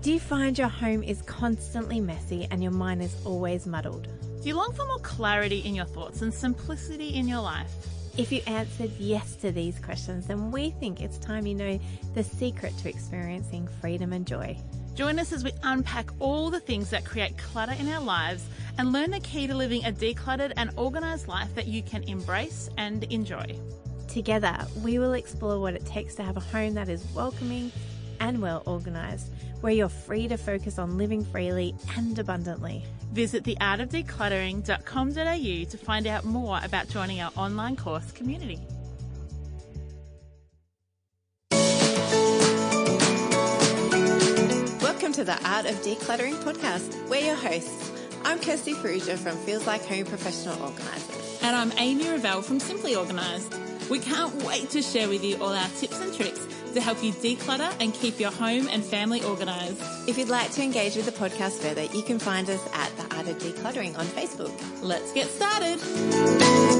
Do you find your home is constantly messy and your mind is always muddled? Do you long for more clarity in your thoughts and simplicity in your life? If you answered yes to these questions, then we think it's time you know the secret to experiencing freedom and joy. Join us as we unpack all the things that create clutter in our lives and learn the key to living a decluttered and organized life that you can embrace and enjoy. Together, we will explore what it takes to have a home that is welcoming and well organized, where you're free to focus on living freely and abundantly. Visit theartofdecluttering.com.au to find out more about joining our online course community. Welcome to the Art of Decluttering podcast. We're your hosts. I'm Kirsty Farrugia from Feels Like Home Professional Organisers. And I'm Amy Revell from Simply Organised. We can't wait to share with you all our tips and tricks to help you declutter and keep your home and family organised. If you'd like to engage with the podcast further, you can find us at the Art of Decluttering on Facebook. Let's get started.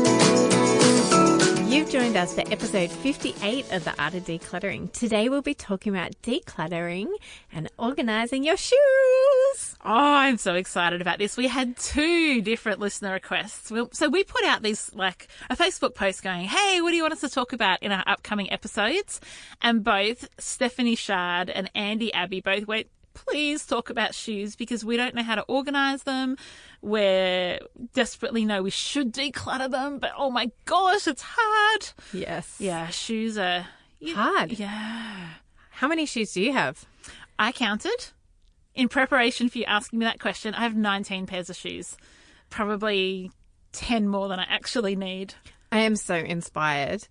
You've joined us for episode 58 of the Art of Decluttering. Today we'll be talking about decluttering and organizing your shoes. Oh, I'm so excited about this. We had two different listener requests. So we put out these, like, a Facebook post going, hey, what do you want us to talk about in our upcoming episodes? And both Stephanie Shard and Andy Abbey both went, please talk about shoes because we don't know how to organize them. We're desperately know we should declutter them, but oh my gosh, it's hard. Yes. Yeah, shoes are you- Hard. Yeah. How many shoes do you have? I counted in preparation for you asking me that question. I have 19 pairs of shoes, probably 10 more than I actually need. I am so inspired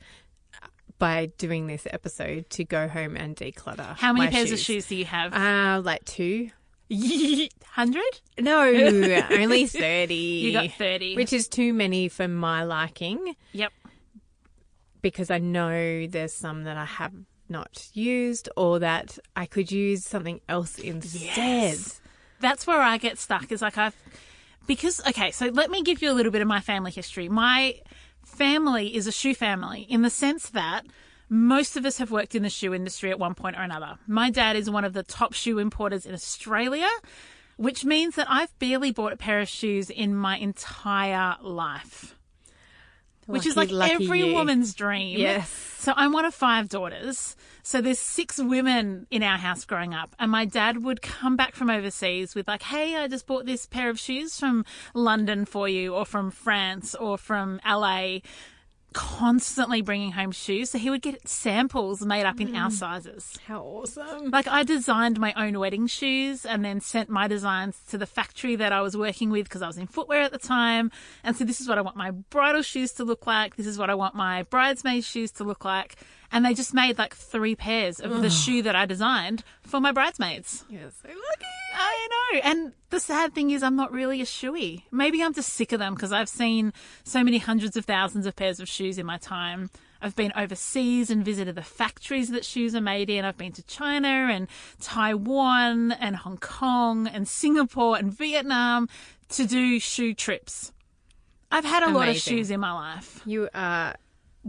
by doing this episode to go home and declutter. How many pairs of shoes do you have? Uh, like two. 100? No, only 30. You got 30. Which is too many for my liking Yep. because I know there's some that I have not used or that I could use something else instead. Yes. That's where I get stuck. Is like I've because okay. So let me give you a little bit of my family history. My family is a shoe family in the sense that most of us have worked in the shoe industry at one point or another. My dad is one of the top shoe importers in Australia, which means that I've barely bought a pair of shoes in my entire life. Which is like every you. woman's dream. Yes. So I'm one of five daughters. So there's six women in our house growing up, and my dad would come back from overseas with like, "Hey, I just bought this pair of shoes from London for you, or from France, or from LA." Constantly bringing home shoes, so he would get samples made up in our sizes. How awesome. Like I designed my own wedding shoes and then sent my designs to the factory that I was working with because I was in footwear at the time. And so this is what I want my bridal shoes to look like. This is what I want my bridesmaid shoes to look like. And they just made like three pairs of the shoe that I designed for my bridesmaids. You're so lucky. Oh, I know. And the sad thing is, I'm not really a shoey. Maybe I'm just sick of them because I've seen so many hundreds of thousands of pairs of shoes in my time. I've been overseas and visited the factories that shoes are made in. I've been to China and Taiwan and Hong Kong and Singapore and Vietnam to do shoe trips. I've had a lot of shoes in my life. You are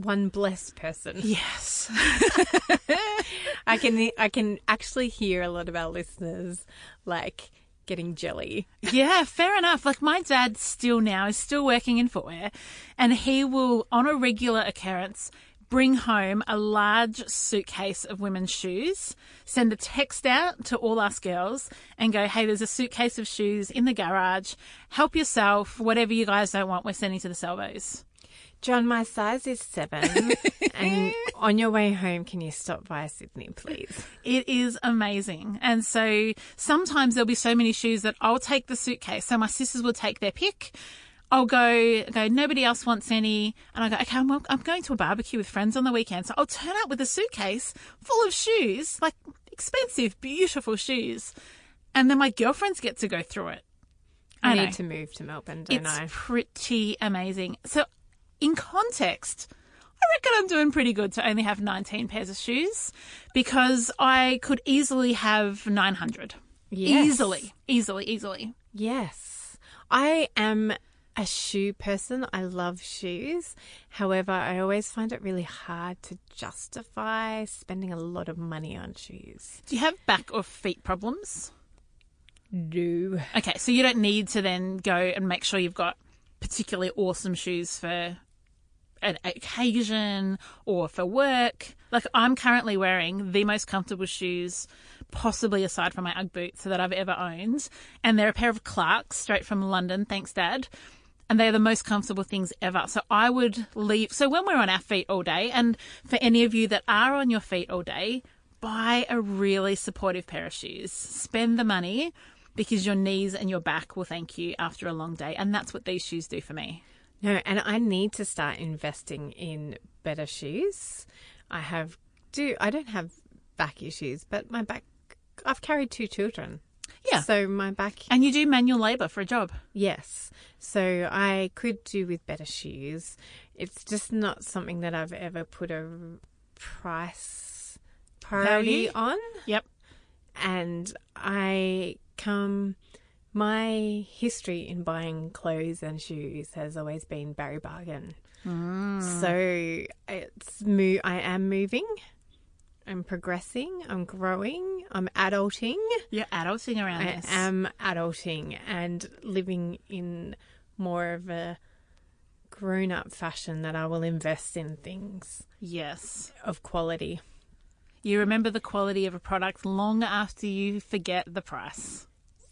one blessed person. Yes. I can I can actually hear a lot of our listeners like getting jelly. Yeah, fair enough. Like my dad still now is still working in footwear and he will on a regular occurrence bring home a large suitcase of women's shoes, send a text out to all us girls and go, "Hey, there's a suitcase of shoes in the garage. Help yourself. Whatever you guys don't want, we're sending to the salvos." John, my size is seven, and on your way home, can you stop by Sydney, please? It is amazing. And so sometimes there'll be so many shoes that I'll take the suitcase. So my sisters will take their pick. I'll go, go, nobody else wants any. And I go, okay, I'm, I'm going to a barbecue with friends on the weekend. So I'll turn up with a suitcase full of shoes, like expensive, beautiful shoes. And then my girlfriends get to go through it. I, I need to move to Melbourne, don't It's I? pretty amazing. So, in context, I reckon I'm doing pretty good to only have 19 pairs of shoes because I could easily have 900. Yes. Easily, easily, easily. Yes. I am a shoe person. I love shoes. However, I always find it really hard to justify spending a lot of money on shoes. Do you have back or feet problems? No. Okay, so you don't need to then go and make sure you've got particularly awesome shoes for an occasion or for work. Like I'm currently wearing the most comfortable shoes possibly aside from my Ugg boots that I've ever owned, and they're a pair of Clarks straight from London, thanks dad. And they're the most comfortable things ever. So I would leave. So when we're on our feet all day, and for any of you that are on your feet all day, buy a really supportive pair of shoes. Spend the money because your knees and your back will thank you after a long day. And that's what these shoes do for me. No, and I need to start investing in better shoes. I have do I don't have back issues, but my back I've carried two children. Yeah. So my back And you do manual labour for a job. Yes. So I could do with better shoes. It's just not something that I've ever put a price priority Value? on. Yep. And I come my history in buying clothes and shoes has always been Barry Bargain. Mm. So it's mo- I am moving. I'm progressing. I'm growing. I'm adulting. You're adulting around I this. am adulting and living in more of a grown up fashion that I will invest in things Yes. of quality. You remember the quality of a product long after you forget the price.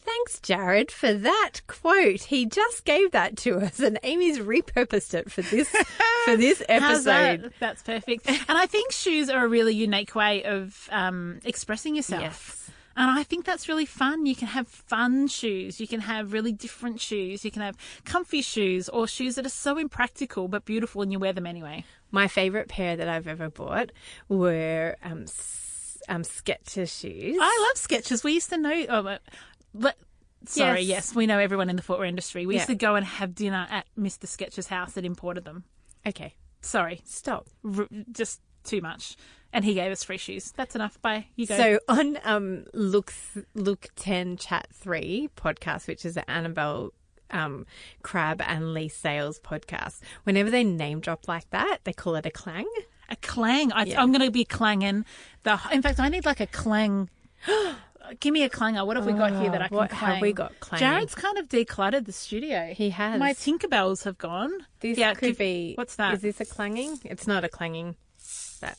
Thanks, Jarred, for that quote. He just gave that to us, and Amy's repurposed it for this for this episode. that? That's perfect. and I think shoes are a really unique way of um, expressing yourself. Yes. And I think that's really fun. You can have fun shoes. You can have really different shoes. You can have comfy shoes or shoes that are so impractical but beautiful and you wear them anyway. My favorite pair that I've ever bought were um, um Skechers shoes. I love Skechers. We used to know. Oh, but- sorry, Yes. yes. we know everyone in the footwear industry. We used to go and have dinner at Mr. Skechers' house that imported them. okay, Sorry, stop. r- just too much. And he gave us free shoes. That's enough. Bye. You go. So on um look look ten chat three podcast, which is the Annabel um Crabb and Leigh Sales podcast. Whenever they name drop like that, they call it a clang. a clang. I, Yeah. I'm going to be clanging. The. In fact, I need like a clang. Give me a clanger. What have we got here that I oh, can Oh, what clang? have we got clanging? Jarred's kind of decluttered the studio. He has. My Tinkerbells have gone. This yeah, could give- be. What's that? Is this a clanging? It's not a clanging. That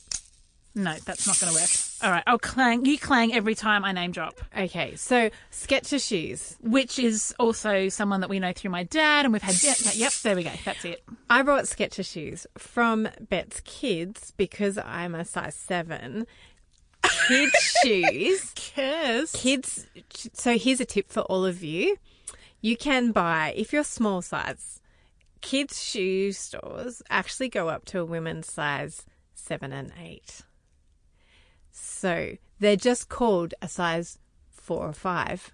No, that's not going to work. All right, I'll clang. You clang every time I name drop. okay. So Skechers shoes. Which is also someone that we know through my dad, and we've had. Yep, yep there we go. That's it. I bought Skechers shoes from Betts Kids because I'm a size seven. Kids shoes. Yes. kids so here's a tip for all of you you can buy if you're small size kids shoe stores actually go up to a women's size 7 and 8 so they're just called a size 4 or 5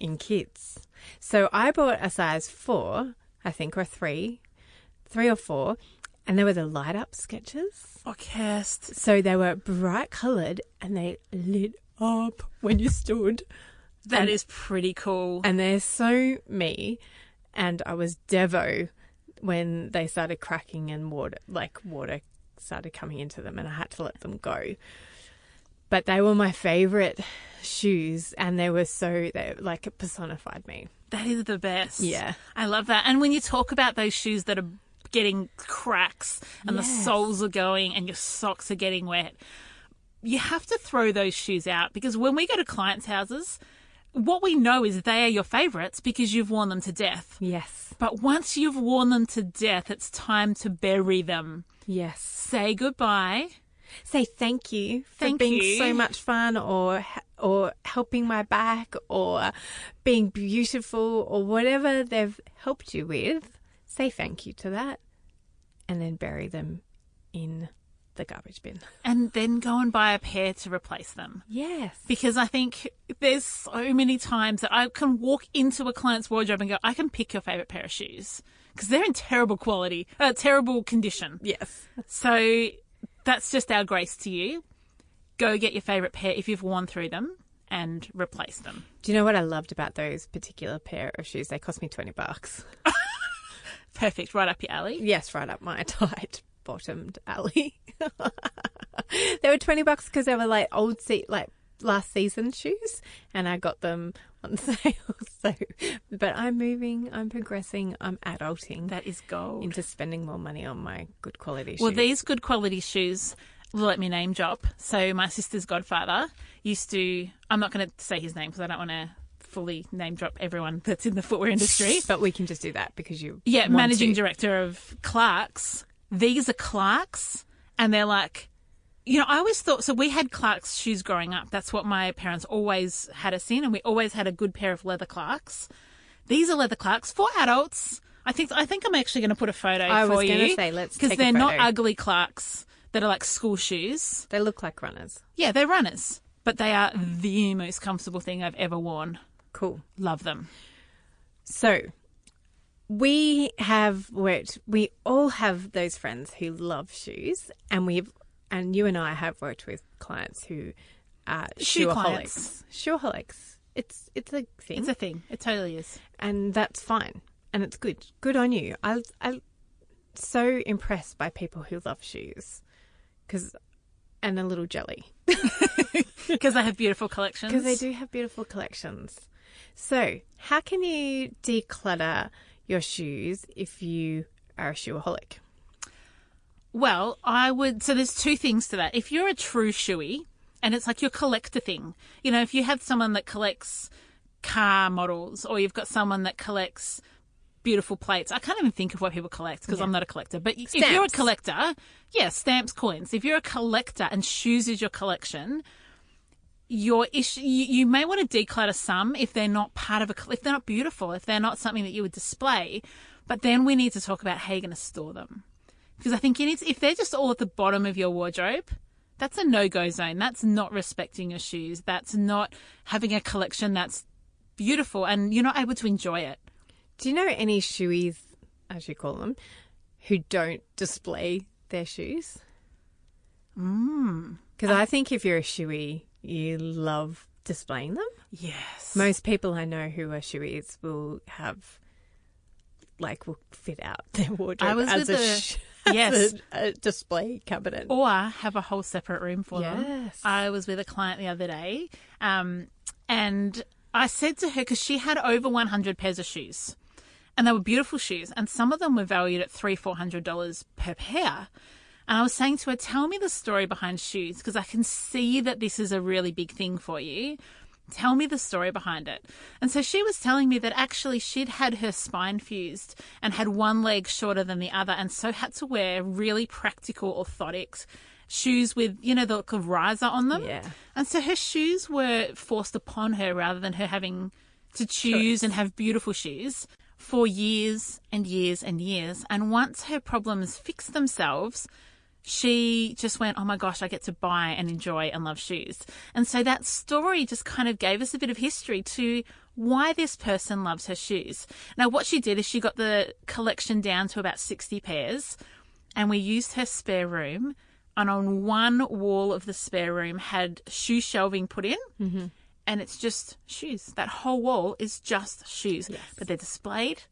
in kids so i bought a size 4 i think or 3 3 or 4 And they were the light up Skechers. Oh, Kirst. So they were bright coloured and they lit up when you stood. That is pretty cool. And they're so me. And I was Devo when they started cracking and water, like water started coming into them, and I had to let them go. But they were my favourite shoes, and they were so, they like it personified me. That is the best. Yeah. I love that. And when you talk about those shoes that are getting cracks and the soles are going and your socks are getting wet, you have to throw those shoes out because when we go to clients' houses, what we know is they are your favorites because you've worn them to death. Yes. But once you've worn them to death, it's time to bury them. Yes. Say goodbye. Say thank you thank for being you. so much fun or or helping my back or being beautiful or whatever they've helped you with. Say thank you to that and then bury them in the garbage bin. And then go and buy a pair to replace them. Yes. because I think there's so many times that I can walk into a client's wardrobe and go, I can pick your favorite pair of shoes because they're in terrible quality, uh, terrible condition. Yes. So that's just our grace to you. Go get your favorite pair if you've worn through them and replace them. Do you know what I loved about those particular pair of shoes? They cost me 20 bucks. Perfect, right up your alley. Yes, right up my tight bottomed alley. they were 20 bucks because they were like old seat, like last season shoes, and I got them on sale. So, but I'm moving, I'm progressing, I'm adulting That is gold. into spending more money on my good quality shoes. Well, these good quality shoes, let me name drop. So my sister's godfather used to. I'm not going to say his name because I don't want to fully name drop everyone that's in the footwear industry. but we can just do that because you. yeah, managing to. director of Clark's. These are Clark's, and they're like. You know, I always thought so. We had Clark's shoes growing up. That's what my parents always had us in, and we always had a good pair of leather Clark's. These are leather Clark's for adults. I think. I think I'm actually going to put a photo I for was gonna say, let's because they're not ugly Clark's that are like school shoes. They look like runners. Yeah, they're runners, but they are the most comfortable thing I've ever worn. Cool. Love them. So, we have worked, we all have those friends who love shoes, and we've, and you and I have worked with clients who are Shoe shoeaholics. clients. Shoeaholics. It's, it's a thing. It's a thing. It totally is. and that's fine. And it's good. Good on you. I, I'm so impressed by people who love shoes. Cause, and a little jelly. Because they have beautiful collections. Because they do have beautiful collections. So, how can you declutter your shoes if you are a shoeaholic? Well, I would. So there's two things to that. If you're a true shoey, and it's like your collector thing, you know, if you have someone that collects car models, or you've got someone that collects beautiful plates. I can't even think of what people collect because I'm not a collector. But if you're a collector, yeah, stamps, coins. If you're a collector and shoes is your collection, your issue you, you may want to declutter some if they're not part of a if they're not beautiful if they're not something that you would display but then we need to talk about how you're going to store them. Because i think you need to, if they're just all at the bottom of your wardrobe that's a no-go zone. That's not respecting your shoes. That's not having a collection that's beautiful and you're not able to enjoy it. Do you know any shoeies, as you call them, who don't display their shoes? Mm. Because I think if you're a shoey, you love displaying them. yes Most people I know who are shoeies will have, like, will fit out their wardrobe I was as, with a, sh- yes. a, a display cabinet. or have a whole separate room for them. Yes. I was with a client the other day, um, and I said to her because she had over 100 pairs of shoes, and they were beautiful shoes, and some of them were valued at three, four hundred dollars per pair. And I was saying to her, "Tell me the story behind shoes, because I can see that this is a really big thing for you." Tell me the story behind it. And so she was telling me that actually she'd had her spine fused and had one leg shorter than the other, and so had to wear really practical orthotics shoes with, you know, the look of riser on them. Yeah. And so her shoes were forced upon her rather than her having to choose and have beautiful shoes for years and years and years. And once her problems fixed themselves, she just went, Oh my gosh, I get to buy and enjoy and love shoes. And so that story just kind of gave us a bit of history to why this person loves her shoes. Now, what she did is she got the collection down to about 60 pairs and we used her spare room. And on one wall of the spare room had shoe shelving put in, Mm-hmm. and it's just shoes. That whole wall is just shoes, but they're displayed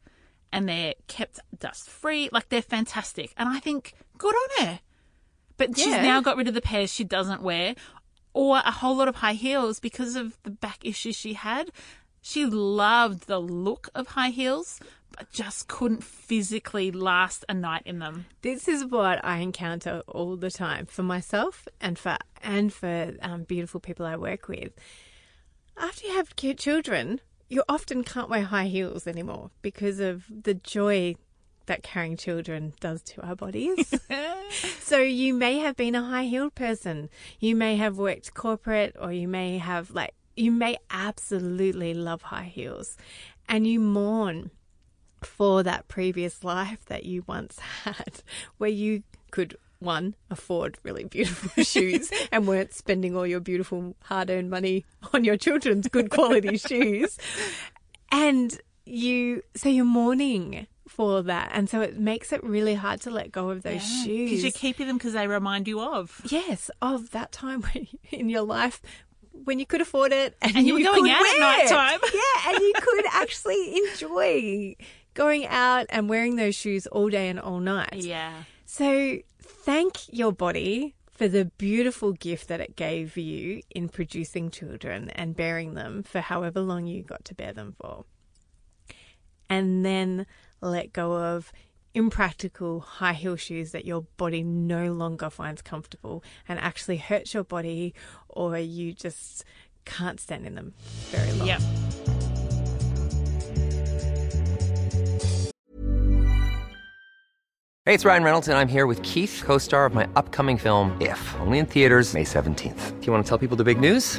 and they're kept dust free. Like they're fantastic, and I think good on her. But she's Yeah. now got rid of the pairs she doesn't wear, or a whole lot of high heels because of the back issues she had. She loved the look of high heels, but just couldn't physically last a night in them. This is what I encounter all the time for myself and for and for um, beautiful people I work with. After you have cute children, you often can't wear high heels anymore because of the joy that carrying children does to our bodies. so you may have been a high heeled person. You may have worked corporate or you may have like you may absolutely love high heels and you mourn for that previous life that you once had where you could one afford really beautiful shoes and weren't spending all your beautiful hard-earned money on your children's good quality shoes and you so you're mourning for that and so it makes it really hard to let go of those shoes Because you're keeping them because they remind you of. yes of that time in your life when you could afford it and, And you were going out at night time. yeah and you could actually enjoy going out and wearing those shoes all day and all night Yeah. so thank your body for the beautiful gift that it gave you in producing children and bearing them for however long you got to bear them for. And then let go of impractical high heel shoes that your body no longer finds comfortable and actually hurts your body or you just can't stand in them very long. Yep. Hey, it's Ryan Reynolds, and I'm here with Keith, co star of my upcoming film, If, only in theaters, May 17th. Do you want to tell people the big news?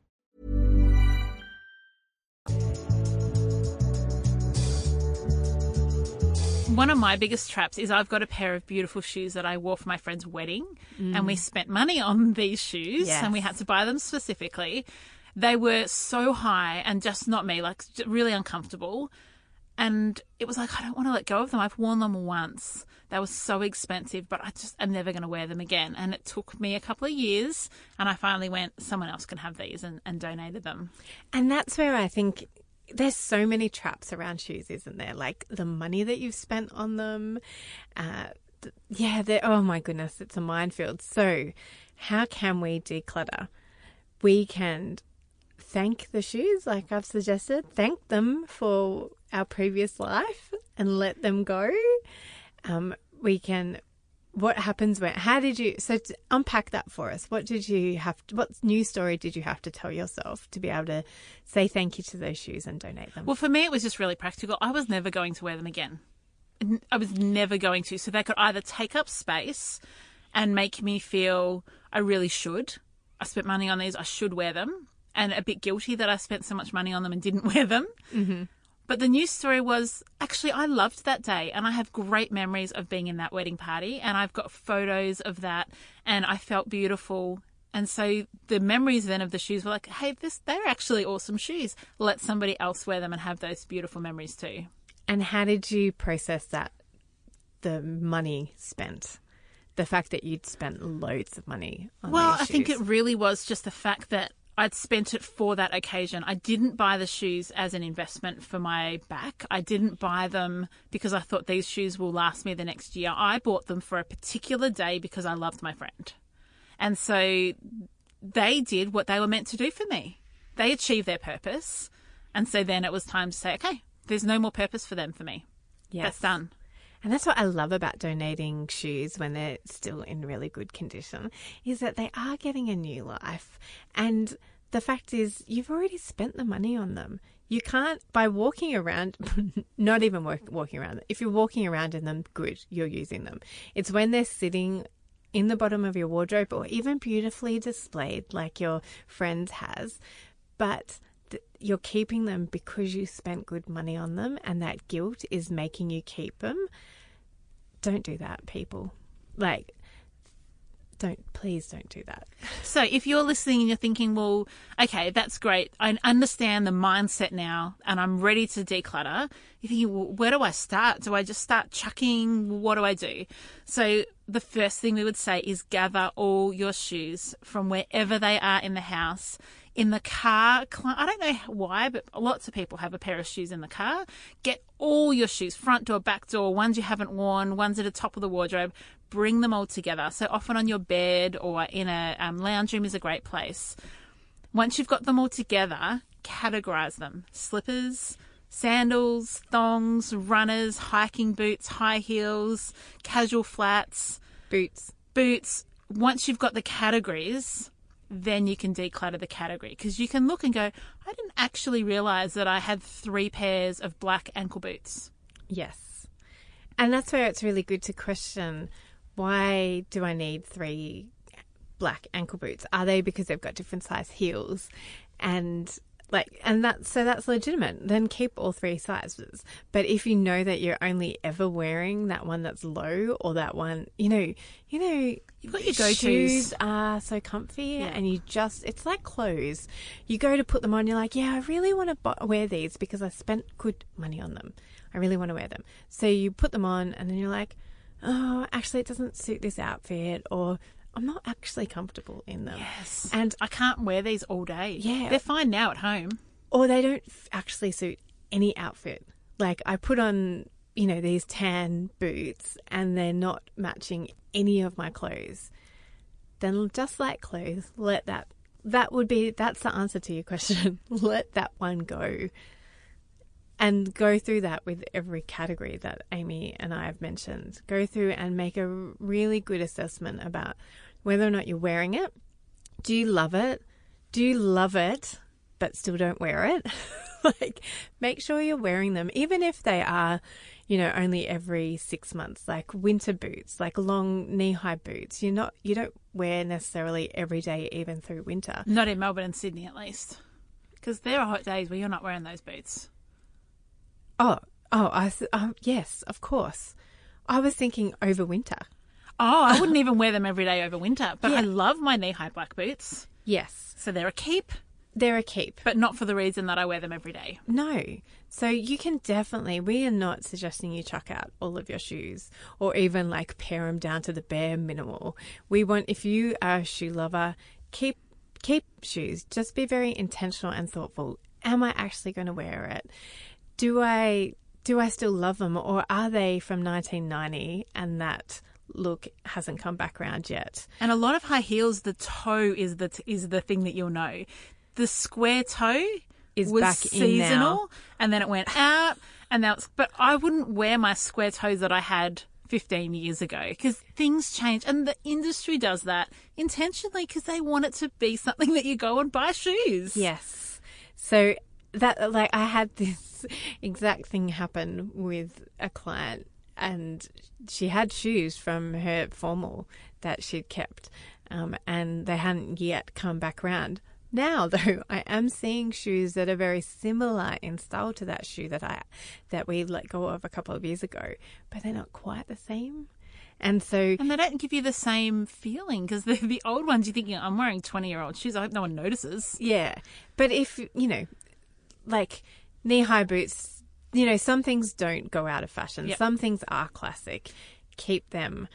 One of my biggest traps is I've got a pair of beautiful shoes that I wore for my friend's wedding, and we mm. spent money on these shoes, and we had to buy them specifically. They were so high and just not me, like really uncomfortable. And it was like, I don't want to let go of them. I've worn them once. They were so expensive, but I just, I'm never going to wear them again. And it took me a couple of years, and I finally went, someone else can have these, and, and donated them. And that's where I think there's so many traps around shoes, isn't there? Like the money that you've spent on them. Uh, yeah, they're, oh my goodness, it's a minefield. So, how can we declutter? We can thank the shoes, like I've suggested, thank them for our previous life and let them go. Um, we can. What happens when? How did you? So unpack that for us. What did you have? To, what new story did you have to tell yourself to be able to say thank you to those shoes and donate them? Well, for me, it was just really practical. I was never going to wear them again. i was never going to. So they could either take up space and make me feel I really should. I spent money on these. I should wear them, and a bit guilty that I spent so much money on them and didn't wear them. mm-hmm. But the news story was actually I loved that day and I have great memories of being in that wedding party and I've got photos of that and I felt beautiful And so the memories then of the shoes were like, hey, this they're actually awesome shoes. Let somebody else wear them and have those beautiful memories too. And how did you process that? The money spent, the fact that you'd spent loads of money on Well, I think it really was just the fact that I'd spent it for that occasion. I didn't buy the shoes as an investment for my back. I didn't buy them because I thought these shoes will last me the next year. I bought them for a particular day because I loved my friend. And so they did what they were meant to do for me. They achieved their purpose. And so then it was time to say, okay, there's no more purpose for them for me. Yes. That's done. And that's what I love about donating shoes when they're still in really good condition is that they are getting a new life. And the fact is, you've already spent the money on them. You can't, by walking around, not even walk, walking around, if you're walking around in them, good, you're using them. It's when they're sitting in the bottom of your wardrobe or even beautifully displayed like your friend has, but you're keeping them because you spent good money on them and that guilt is making you keep them don't do that, people. Like, don't, please don't do that. So if you're listening and you're thinking, well, okay, that's great. I understand the mindset now and I'm ready to declutter. You're thinking, well, where do I start? Do I just start chucking? What do I do? So the first thing we would say is gather all your shoes from wherever they are in the house. In the car, I don't know why, but lots of people have a pair of shoes in the car. Get all your shoes, front door, back door, ones you haven't worn, ones at the top of the wardrobe. Bring them all together. So often on your bed or in a um, lounge room is a great place. Once you've got them all together, categorize them. Slippers, sandals, thongs, runners, hiking boots, high heels, casual flats, Boots. boots. Once you've got the categories, then you can declutter the category because you can look and go, I didn't actually realize that I had three pairs of black ankle boots. Yes. And that's where it's really good to question why do I need three black ankle boots? Are they because they've got different size heels? And like and that so that's legitimate. Then keep all three sizes. But if you know that you're only ever wearing that one that's low or that one, you know, you know, You've got your go-tos. Shoes are so comfy, and you just it's like clothes. You go to put them on, you're like, yeah, I really want to wear these because I spent good money on them. I really want to wear them. So you put them on, and then you're like, oh, actually, it doesn't suit this outfit, or I'm not actually comfortable in them. Yes. And I can't wear these all day. Yeah. They're fine now at home. or they don't actually suit any outfit. Like I put on, you know, these tan boots and they're not matching any of my clothes. Then just like clothes, let that that would be that's the answer to your question. let that one go. And go through that with every category that Amy and I have mentioned. Go through and make a really good assessment about whether or not you're wearing it. Do you love it? Do you love it but still don't wear it? like, make sure you're wearing them, even if they are, you know, only every six months, like winter boots, like long knee high boots. You're not, you don't wear necessarily every day, even through winter. Not in Melbourne and Sydney, at least. Because there are hot days where you're not wearing those boots. Oh, oh, I, oh, yes, of course. I was thinking over winter. Oh, I wouldn't even wear them every day over winter, but I love my knee high black boots. Yes, So they're a keep, they're a keep. but not for the reason that I wear them every day. No. So you can definitely, we are not suggesting you chuck out all of your shoes or even like pare them down to the bare minimal. We want, if you are a shoe lover, keep, keep shoes. Just be very intentional and thoughtful. Am I actually going to wear it? Do I, do I still love them or are they from 1990 and that look hasn't come back around yet? And a lot of high heels, the toe is the is the thing that you'll know. The square toe Is was back in seasonal, now. and then it went out, and now it's. But I wouldn't wear my square toes that I had 15 years ago because things change, and the industry does that intentionally because they want it to be something that you go and buy shoes. Yes. So that like I had this exact thing happen with a client and she had shoes from her formal that she'd kept um, and they hadn't yet come back around. Now though, I am seeing shoes that are very similar in style to that shoe that I that we let go of a couple of years ago, but they're not quite the same. And so And they don't give you the same feeling because the, the old ones, you're thinking, I'm wearing 20 year old shoes. I hope no one notices. Yeah. But if, you know, like knee high boots, you know, some things don't go out of fashion. Yep. Some things are classic. Keep them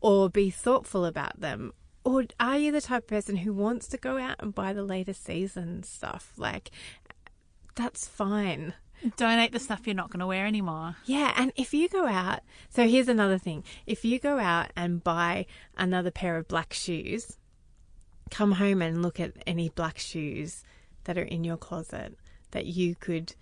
or be thoughtful about them. Or are you the type of person who wants to go out and buy the latest season stuff? Like, that's fine. Donate the stuff you're not going to wear anymore. Yeah, and if you go out, so here's another thing. If you go out and buy another pair of black shoes, come home and look at any black shoes that are in your closet that you could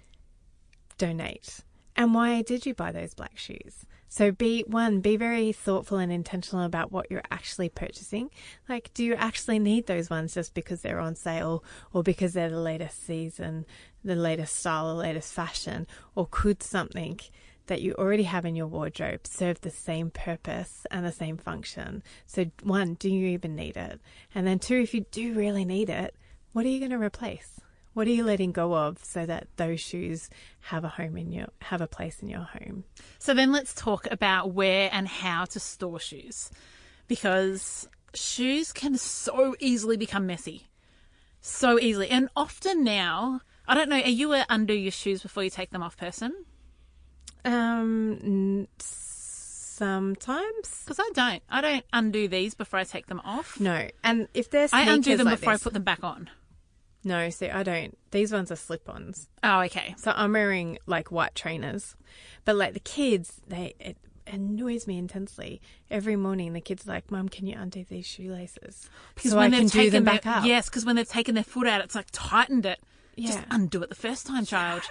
donate. And why did you buy those black shoes? So be one, be very thoughtful and intentional about what you're actually purchasing. Like, do you actually need those ones just because they're on sale or because they're the latest season, the latest style, the latest fashion? Or could something that you already have in your wardrobe serve the same purpose and the same function? So one, do you even need it? And then two, if you do really need it, what are you going to replace? What are you letting go of so that those shoes have a home in your have a place in your home? So then let's talk about where and how to store shoes because shoes can so easily become messy. So easily. And often now, I don't know, are you a undo your shoes before you take them off person? Um, n- sometimes Because I don't. I don't undo these before I take them off. no, and if there's I undo them like before this- I put them back on. No, see, I don't. These ones are slip-ons. Oh, okay. So I'm wearing like white trainers, but like the kids, they it annoys me intensely. Every morning, the kids are like, "Mum, can you undo these shoelaces Because so when I they've can do them their, back up?" Yes, because when they've taken their foot out, it's like tightened it. Just Yeah. undo it the first time, child.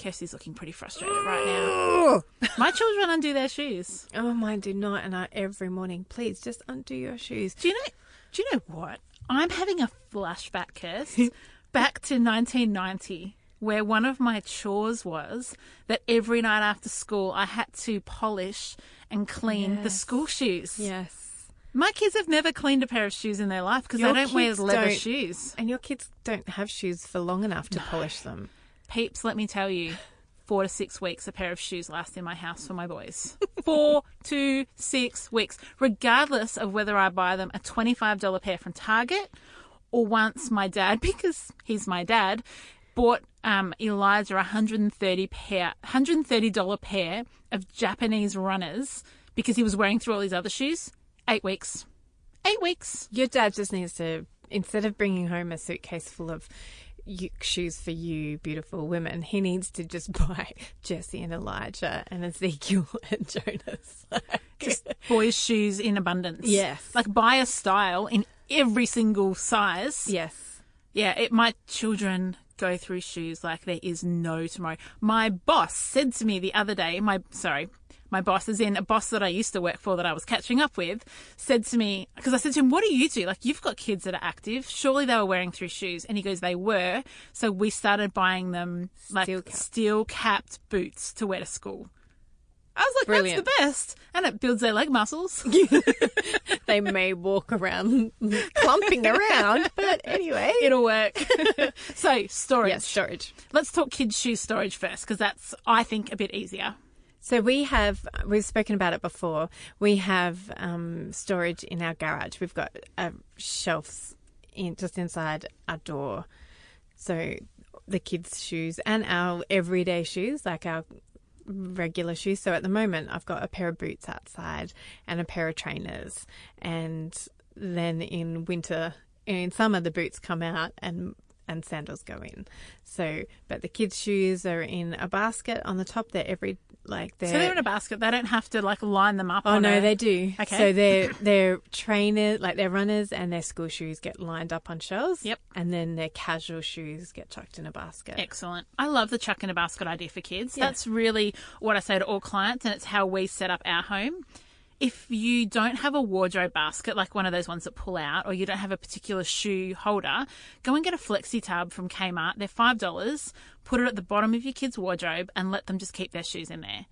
Kirsty's looking pretty frustrated right now. My children undo their shoes. Oh, mine do not, and I every morning, please just undo your shoes. Do you know? Do you know what? I'm having a flashback, Kirst, back to 1990, where one of my chores was that every night after school I had to polish and clean the school shoes. Yes, My kids have never cleaned a pair of shoes in their life because they don't wear leather don't- shoes. and your kids don't have shoes for long enough to polish them. Peeps, let me tell you, four to six weeks a pair of shoes last in my house for my boys. four to six weeks, regardless of whether I buy them a $25 pair from Target or once my dad, because he's my dad, bought um, Elijah a 130 pair, $130 pair of Japanese runners because he was wearing through all his other shoes. Eight weeks. Eight weeks. Your dad just needs to, instead of bringing home a suitcase full of you, shoes for you, beautiful women, he needs to just buy Jesse and Elijah and Ezekiel and Jonas. just boys' shoes in abundance. Yes. Like buy a style in every single size. yes. Yeah, it, my children go through shoes like there is no tomorrow. My boss said to me the other day, my sorry, my boss is in a boss that I used to work for that I was catching up with, said to me because I said to him, "What do you do? Like you've got kids that are active. Surely they were wearing through shoes." And he goes, "They were." So we started buying them like Steel cap. steel capped boots to wear to school. I was like, Brilliant. "That's the best," and it builds their leg muscles. They may walk around clumping around, but anyway. It'll work. so storage. Yes, storage. Let's talk kids' shoe storage first, because that's I think a bit easier. So we have, we've spoken about it before. We have um, storage in our garage. We've got uh, shelves in just inside our door. So the kids' shoes and our everyday shoes, like our regular shoes. So at the moment, I've got a pair of boots outside and a pair of trainers. And then in winter, in summer, the boots come out and and sandals go in. So, but the kids' shoes are in a basket on the top. They're every like they're. So they're in a basket. They don't have to like line them up. Oh no, a- they do. Okay. So their their trainers, like their runners and their school shoes, get lined up on shelves. Yep. And then their casual shoes get chucked in a basket. Excellent. I love the chuck in a basket idea for kids. Yeah. That's really what I say to all clients, and it's how we set up our home. If you don't have a wardrobe basket, like one of those ones that pull out, or you don't have a particular shoe holder, go and get a flexi tub from Kmart. They're $5. Put it at the bottom of your kid's wardrobe and let them just keep their shoes in there.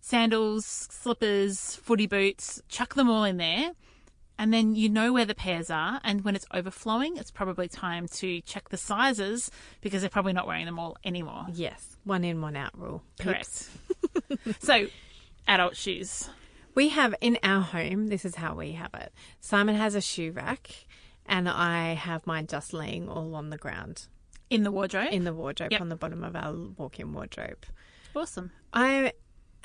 Sandals, slippers, footy boots, chuck them all in there. And then you know where the pairs are. And when it's overflowing, it's probably time to check the sizes because they're probably not wearing them all anymore. Yes, one in, one out rule. Correct. so, adult shoes. We have in our home, this is how we have it. Simon has a shoe rack, and I have mine just laying all on the ground In the wardrobe. in the wardrobe Yep. on the bottom of our walk in wardrobe. awesome. I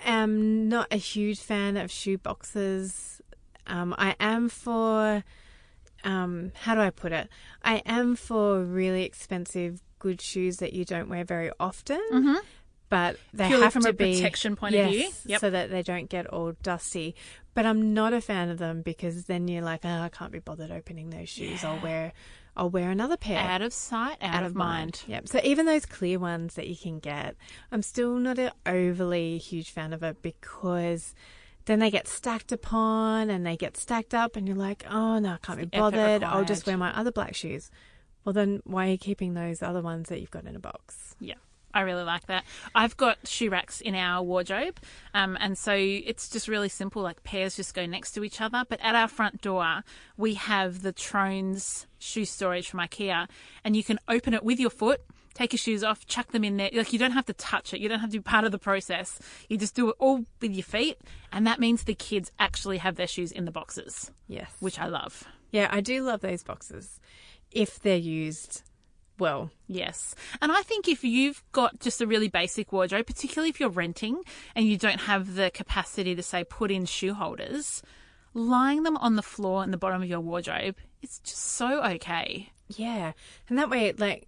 am not a huge fan of shoe boxes. Um, I am for, um, how do I put it? I am for really expensive, good shoes that you don't wear very often. But they Purely have from to a be protection point of view. Yes, Yep. so that they don't get all dusty. But I'm not a fan of them because then you're like, oh, I can't be bothered opening those shoes. I'll wear, I'll wear another pair Out of sight, out, of mind. Yep. So even those clear ones that you can get, I'm still not an overly huge fan of it because then they get stacked upon and they get stacked up, and you're like, oh no, I can't be bothered. I'll just wear my other black shoes. Well, then why are you keeping those other ones that you've got in a box? Yeah. I really like that. I've got shoe racks in our wardrobe, um, and so it's just really simple. Like pairs just go next to each other. But at our front door, we have the Trones shoe storage from IKEA, and you can open it with your foot, take your shoes off, chuck them in there. Like you don't have to touch it. You don't have to be part of the process. You just do it all with your feet, and that means the kids actually have their shoes in the boxes, Yes. which I love. yeah, I do love those boxes if they're used well. Yes. And I think if you've got just a really basic wardrobe, particularly if you're renting and you don't have the capacity to, say, put in shoe holders, lying them on the floor in the bottom of your wardrobe it's just so okay. Yeah. And that way, like,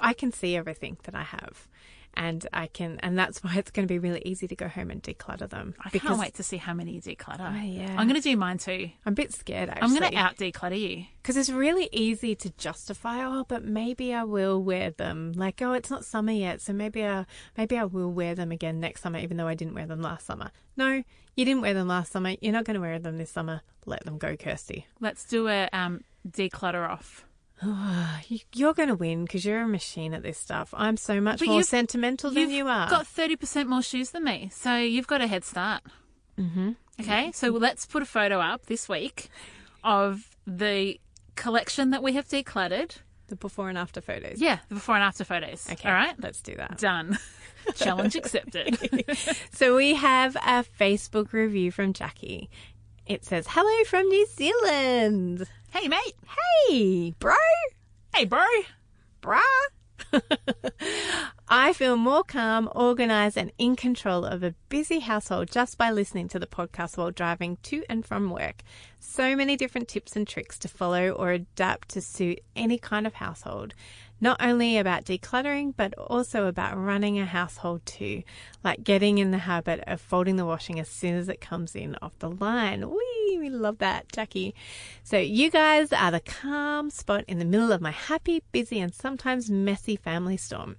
I can see everything that I have. And I can, and that's why it's going to be really easy to go home and declutter them. I can't wait to see how many you declutter. Oh, yeah. I'm going to do mine too. I'm a bit scared, actually. I'm going to out declutter you. Because it's really easy to justify, oh, but maybe I will wear them. Like, oh, it's not summer yet, so maybe I, maybe I will wear them again next summer, even though I didn't wear them last summer. No, you didn't wear them last summer. You're not going to wear them this summer. Let them go, Kirsty. Let's do a um, declutter off. You- You're going to win because you're a machine at this stuff. I'm so much But more you've- sentimental than You've you are. got 30% more shoes than me, so you've got a head start. Mm-hmm. Okay, so let's put a photo up this week of the collection that we have decluttered. the before and after photos. Yeah, the before and after photos. Okay. All right, Let's do that. done. Challenge accepted. So we have a Facebook review from Jackie. It says, Hello from New Zealand. Hey, mate. Hey, bro. Hey, bro. Brah. I feel more calm, organized, and in control of a busy household just by listening to the podcast while driving to and from work. So many different tips and tricks to follow or adapt to suit any kind of household. Not only about decluttering, but also about running a household too, like getting in the habit of folding the washing as soon as it comes in off the line. Whee, we love that, Jackie. So you guys are the calm spot in the middle of my happy, busy, and sometimes messy family storm.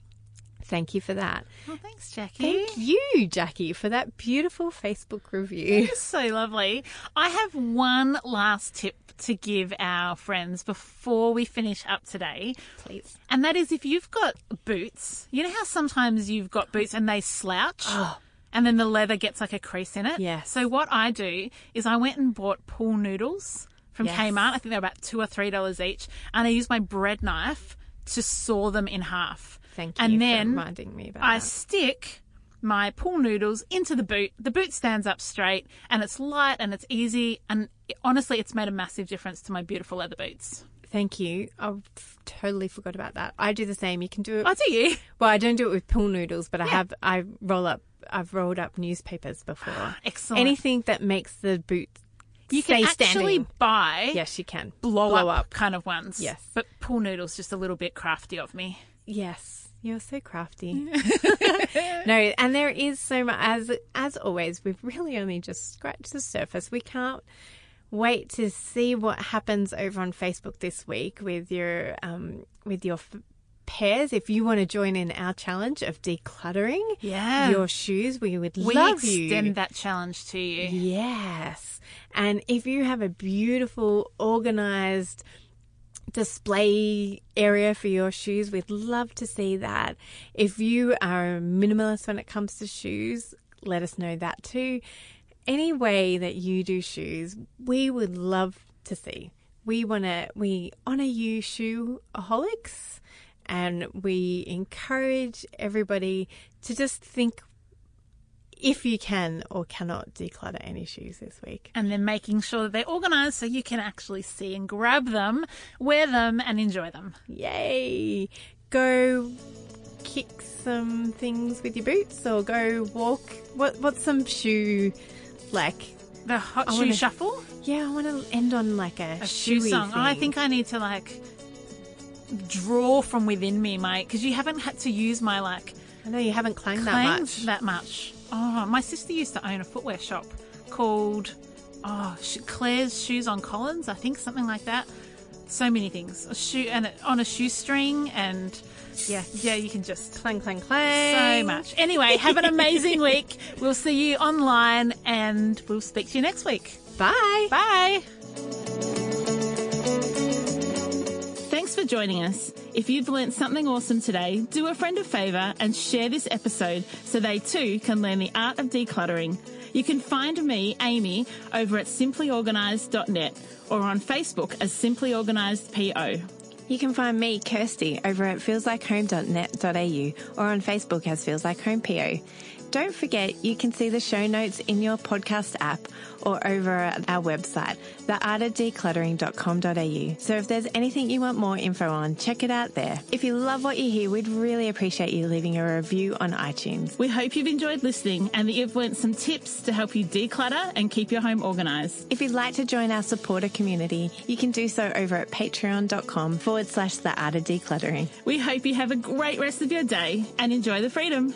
Thank you for that. Well, thanks, Jackie. Thank you, Jackie, for that beautiful Facebook review. So lovely. I have one last tip to give our friends before we finish up today. Please. And that is if you've got boots, you know how sometimes you've got boots and they slouch? Oh, And then the leather gets like a crease in it? Yes. So what I do is I went and bought pool noodles from Yes. Kmart. I think they're about two or three dollars each. And I use my bread knife to saw them in half. Thank you And for then reminding me about I that. stick my pool noodles into the boot. The boot stands up straight and it's light and it's easy. And it- honestly, it's made a massive difference to my beautiful leather boots. Thank you. I totally forgot about that. I do the same. You can do it. Oh, do you? Well, I don't do it with pool noodles, but I have. I roll up. I've rolled up newspapers before. Excellent. Anything that makes the boot You stay can actually standing. buy Yes, you can blow, up, kind of ones. Yes. But pool noodles just a little bit crafty of me. Yes, you're so crafty. no, and there is so much. As as always, we've really only just scratched the surface. We can't wait to see what happens over on Facebook this week with your um with your. Pairs, if you want to join in our challenge of decluttering Yeah. your shoes, we would We love extend you. that challenge to you. Yes. And if you have a beautiful, organized display area for your shoes, we'd love to see that. If you are a minimalist when it comes to shoes, let us know that too. Any way that you do shoes, we would love to see. We want to, we honor you, shoe shoeaholics, and we encourage everybody to just think if you can or cannot declutter any shoes this week. And then making sure that they're organized so you can actually see and grab them, wear them, and enjoy them. Yay! Go kick some things with your boots or go walk. What What's some shoe like? The hot I shoe wanna- shuffle, Yeah, I want to end on like a, a shoe song. Oh, I think I need to like draw from within me, my because you haven't had to use my like I know you haven't clanged that much. that much. Oh, my sister used to own a footwear shop called oh Sh- Claire's Shoes on Collins, I think something like that. So many things, a shoe and it, on a shoestring, and yeah, yeah, you can just clang, clang, clang. so much. Anyway, have an amazing week. We'll see you online, and we'll speak to you next week. Bye. Bye. For joining us. If you've learnt something awesome today, do a friend a favour and share this episode so they too can learn the art of decluttering. You can find me, Amy, over at simplyorganised.net or on Facebook as Simply Organised PO. You can find me, Kirsty, over at feelslikehome.net.au or on Facebook as Feels Like Home PO. Don't forget, you can see the show notes in your podcast app or over at our website, theartofdecluttering.com.au. So if there's anything you want more info on, check it out there. If you love what you hear, we'd really appreciate you leaving a review on iTunes. We hope you've enjoyed listening and that you've learnt some tips to help you declutter and keep your home organised. If you'd like to join our supporter community, you can do so over at patreon.com forward slash the art of decluttering. We hope you have a great rest of your day and enjoy the freedom.